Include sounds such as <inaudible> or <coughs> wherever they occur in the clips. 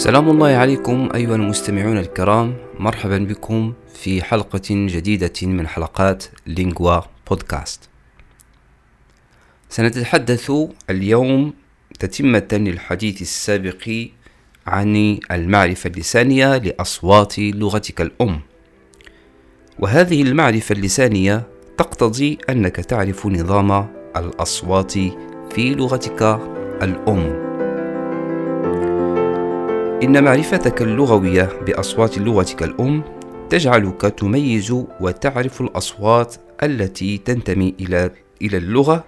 سلام الله عليكم أيها المستمعون الكرام. مرحبا بكم في حلقة جديدة من حلقات لينغوا بودكاست. سنتحدث اليوم تتمة للحديث السابق عن المعرفة اللسانية لأصوات لغتك الأم. وهذه المعرفة اللسانية تقتضي أنك تعرف نظام الأصوات في لغتك الأم. إن معرفتك اللغوية بأصوات لغتك الأم تجعلك تميز وتعرف الأصوات التي تنتمي إلى إلى اللغة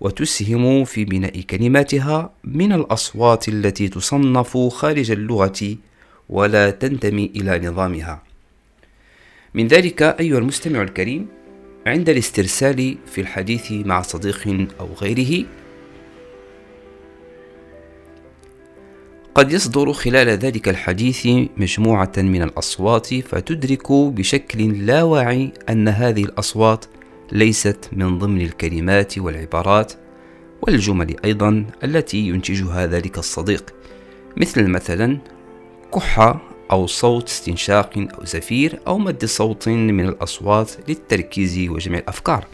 وتسهم في بناء كلماتها من الأصوات التي تصنف خارج اللغة ولا تنتمي إلى نظامها. من ذلك أيها المستمع الكريم عند الاسترسال في الحديث مع صديق أو غيره قد يصدر خلال ذلك الحديث مجموعة من الأصوات فتدرك بشكل لا واعي أن هذه الأصوات ليست من ضمن الكلمات والعبارات والجمل أيضا التي ينتجها ذلك الصديق مثل مثلا كحة أو صوت استنشاق أو زفير أو مد صوت من الأصوات للتركيز وجمع الأفكار.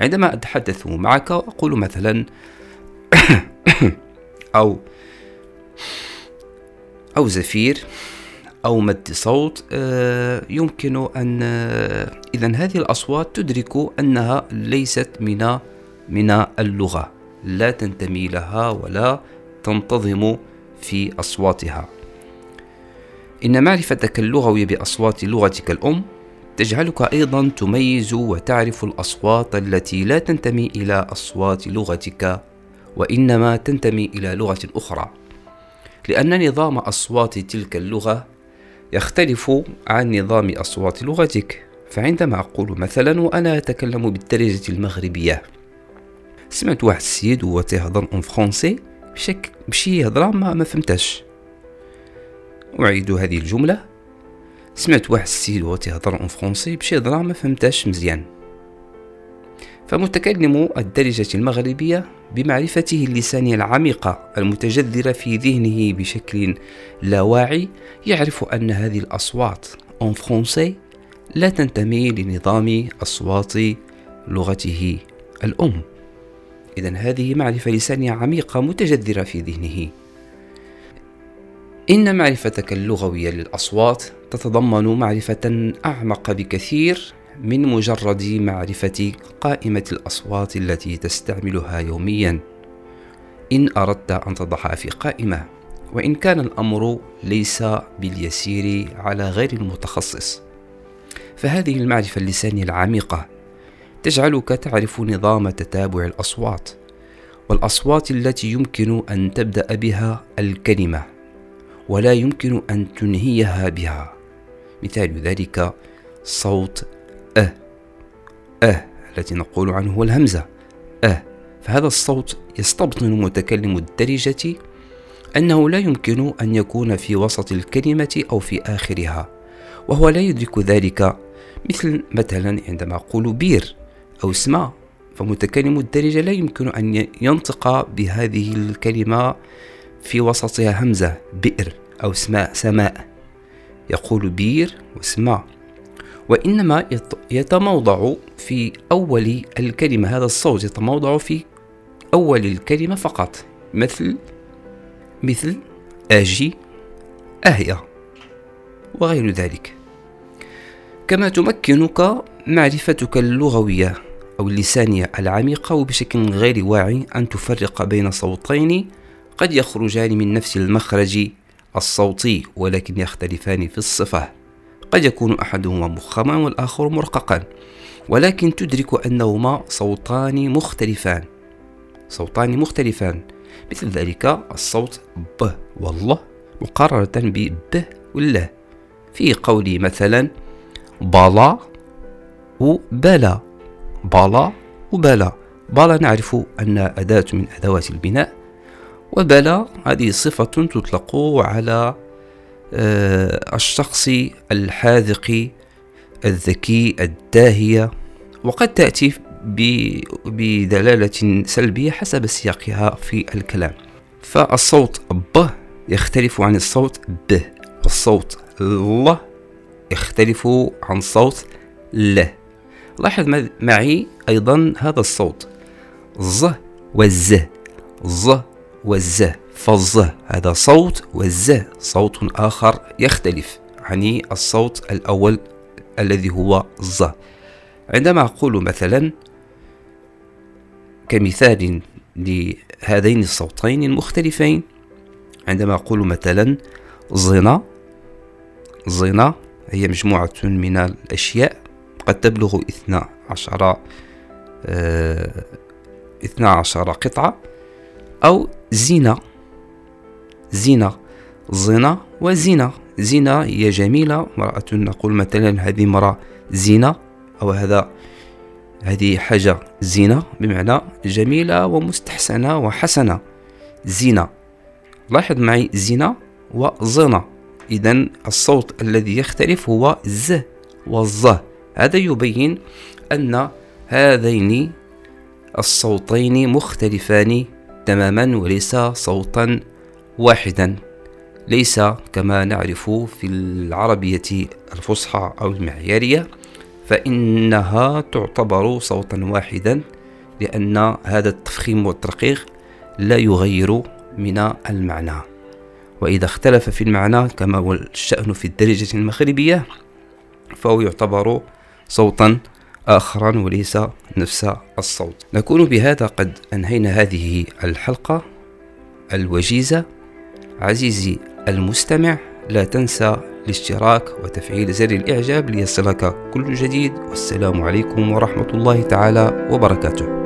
عندما أتحدث معك وأقول مثلا <coughs> أو أو زفير أو مد صوت آه، يمكن أن آه، إذا هذه الأصوات تدرك أنها ليست من من اللغة لا تنتمي لها ولا تنتظم في أصواتها. إن معرفتك اللغوية بأصوات لغتك الأم تجعلك أيضا تميز وتعرف الأصوات التي لا تنتمي إلى أصوات لغتك وإنما تنتمي إلى لغة أخرى. لأن نظام أصوات تلك اللغة يختلف عن نظام أصوات لغتك. فعندما أقول مثلا وأنا أتكلم بالدارجة المغربية. سمعت واحد السيد هو تيهضر en français بشي بشي هضرة ما, ما فهمتهاش. أعيد هذه الجملة. سمعت واحد السيد وهو تيهضر en français بشي هضرة ما فهمتهاش مزيان. فمتكلم الدارجة المغربية بمعرفته اللسانية العميقة المتجذرة في ذهنه بشكل لا واعي يعرف أن هذه الأصوات en français لا تنتمي لنظام أصوات لغته الأم. إذا هذه معرفة لسانية عميقة متجذرة في ذهنه. إن معرفتك اللغوية للأصوات تتضمن معرفة أعمق بكثير من مجرد معرفة قائمة الأصوات التي تستعملها يوميا. إن أردت أن تضعها في قائمة وإن كان الأمر ليس باليسير على غير المتخصص. فهذه المعرفة اللسانية العميقة تجعلك تعرف نظام تتابع الأصوات والأصوات التي يمكن أن تبدأ بها الكلمة ولا يمكن أن تنهيها بها. مثال ذلك صوت أه. أه التي نقول عنه هو الهمزة. أه. فهذا الصوت يستبطن المتكلم الدرجة أنه لا يمكن أن يكون في وسط الكلمة أو في آخرها وهو لا يدرك ذلك. مثل مثلا عندما أقول بير أو سماء فمتكلم الدرجة لا يمكن أن ينطق بهذه الكلمة في وسطها همزة بئر أو سماء سماء. يقول بير وسماء وإنما يتموضع في أول الكلمة هذا الصوت يتموضع في أول الكلمة فقط مثل مثل أجي أهيا وغير ذلك. كما تمكنك معرفتك اللغوية أو اللسانية العميقة وبشكل غير واعي أن تفرق بين صوتين قد يخرجان من نفس المخرج الصوتي ولكن يختلفان في الصفة. قد يكون أحدهما مخما والآخر مرققا ولكن تدرك أنهما صوتان مختلفان. صوتان مختلفان. مثل ذلك الصوت ب والله مقارنة ب ب والله في قولي مثلا بلا وبلا بلا وبلا بلا نعرف أن أداة من أدوات البناء وبلا هذه صفة تطلق على آه، الشخص الحاذق الذكي الداهية وقد تأتي بدلالة سلبية حسب سياقها في الكلام. فالصوت ب يختلف عن الصوت ب والصوت ل يختلف عن صوت ل. لاحظ معي أيضا هذا الصوت ز والز ز والز فالز هذا صوت والز صوت آخر يختلف عن الصوت الأول الذي هو ز عندما أقول مثلا كمثال لهذين الصوتين المختلفين عندما أقول مثلا زنا زنا هي مجموعة من الأشياء قد تبلغ اثنا عشر آه، اثنا عشر قطعة أو زينة زينة زنا وزينة زينة هي جميلة. امرأة نقول مثلا هذه امرأة زينة أو هذا هذه حاجة زينة بمعنى جميلة ومستحسنة وحسنة. زينة لاحظ معي زينة وزنا. إذا الصوت الذي يختلف هو ز والظ هذا يبين أن هذين الصوتين مختلفان تماما وليس صوتا واحدا ليس كما نعرف في العربية الفصحى أو المعيارية فإنها تعتبر صوتا واحدا لأن هذا التفخيم والترقيق لا يغير من المعنى. وإذا اختلف في المعنى كما هو الشأن في الدرجة المغربية فهو يعتبر صوتا آخرا وليس نفس الصوت. نكون بهذا قد أنهينا هذه الحلقة الوجيزة. عزيزي المستمع لا تنسى الاشتراك وتفعيل زر الإعجاب ليصلك كل جديد والسلام عليكم ورحمة الله تعالى وبركاته.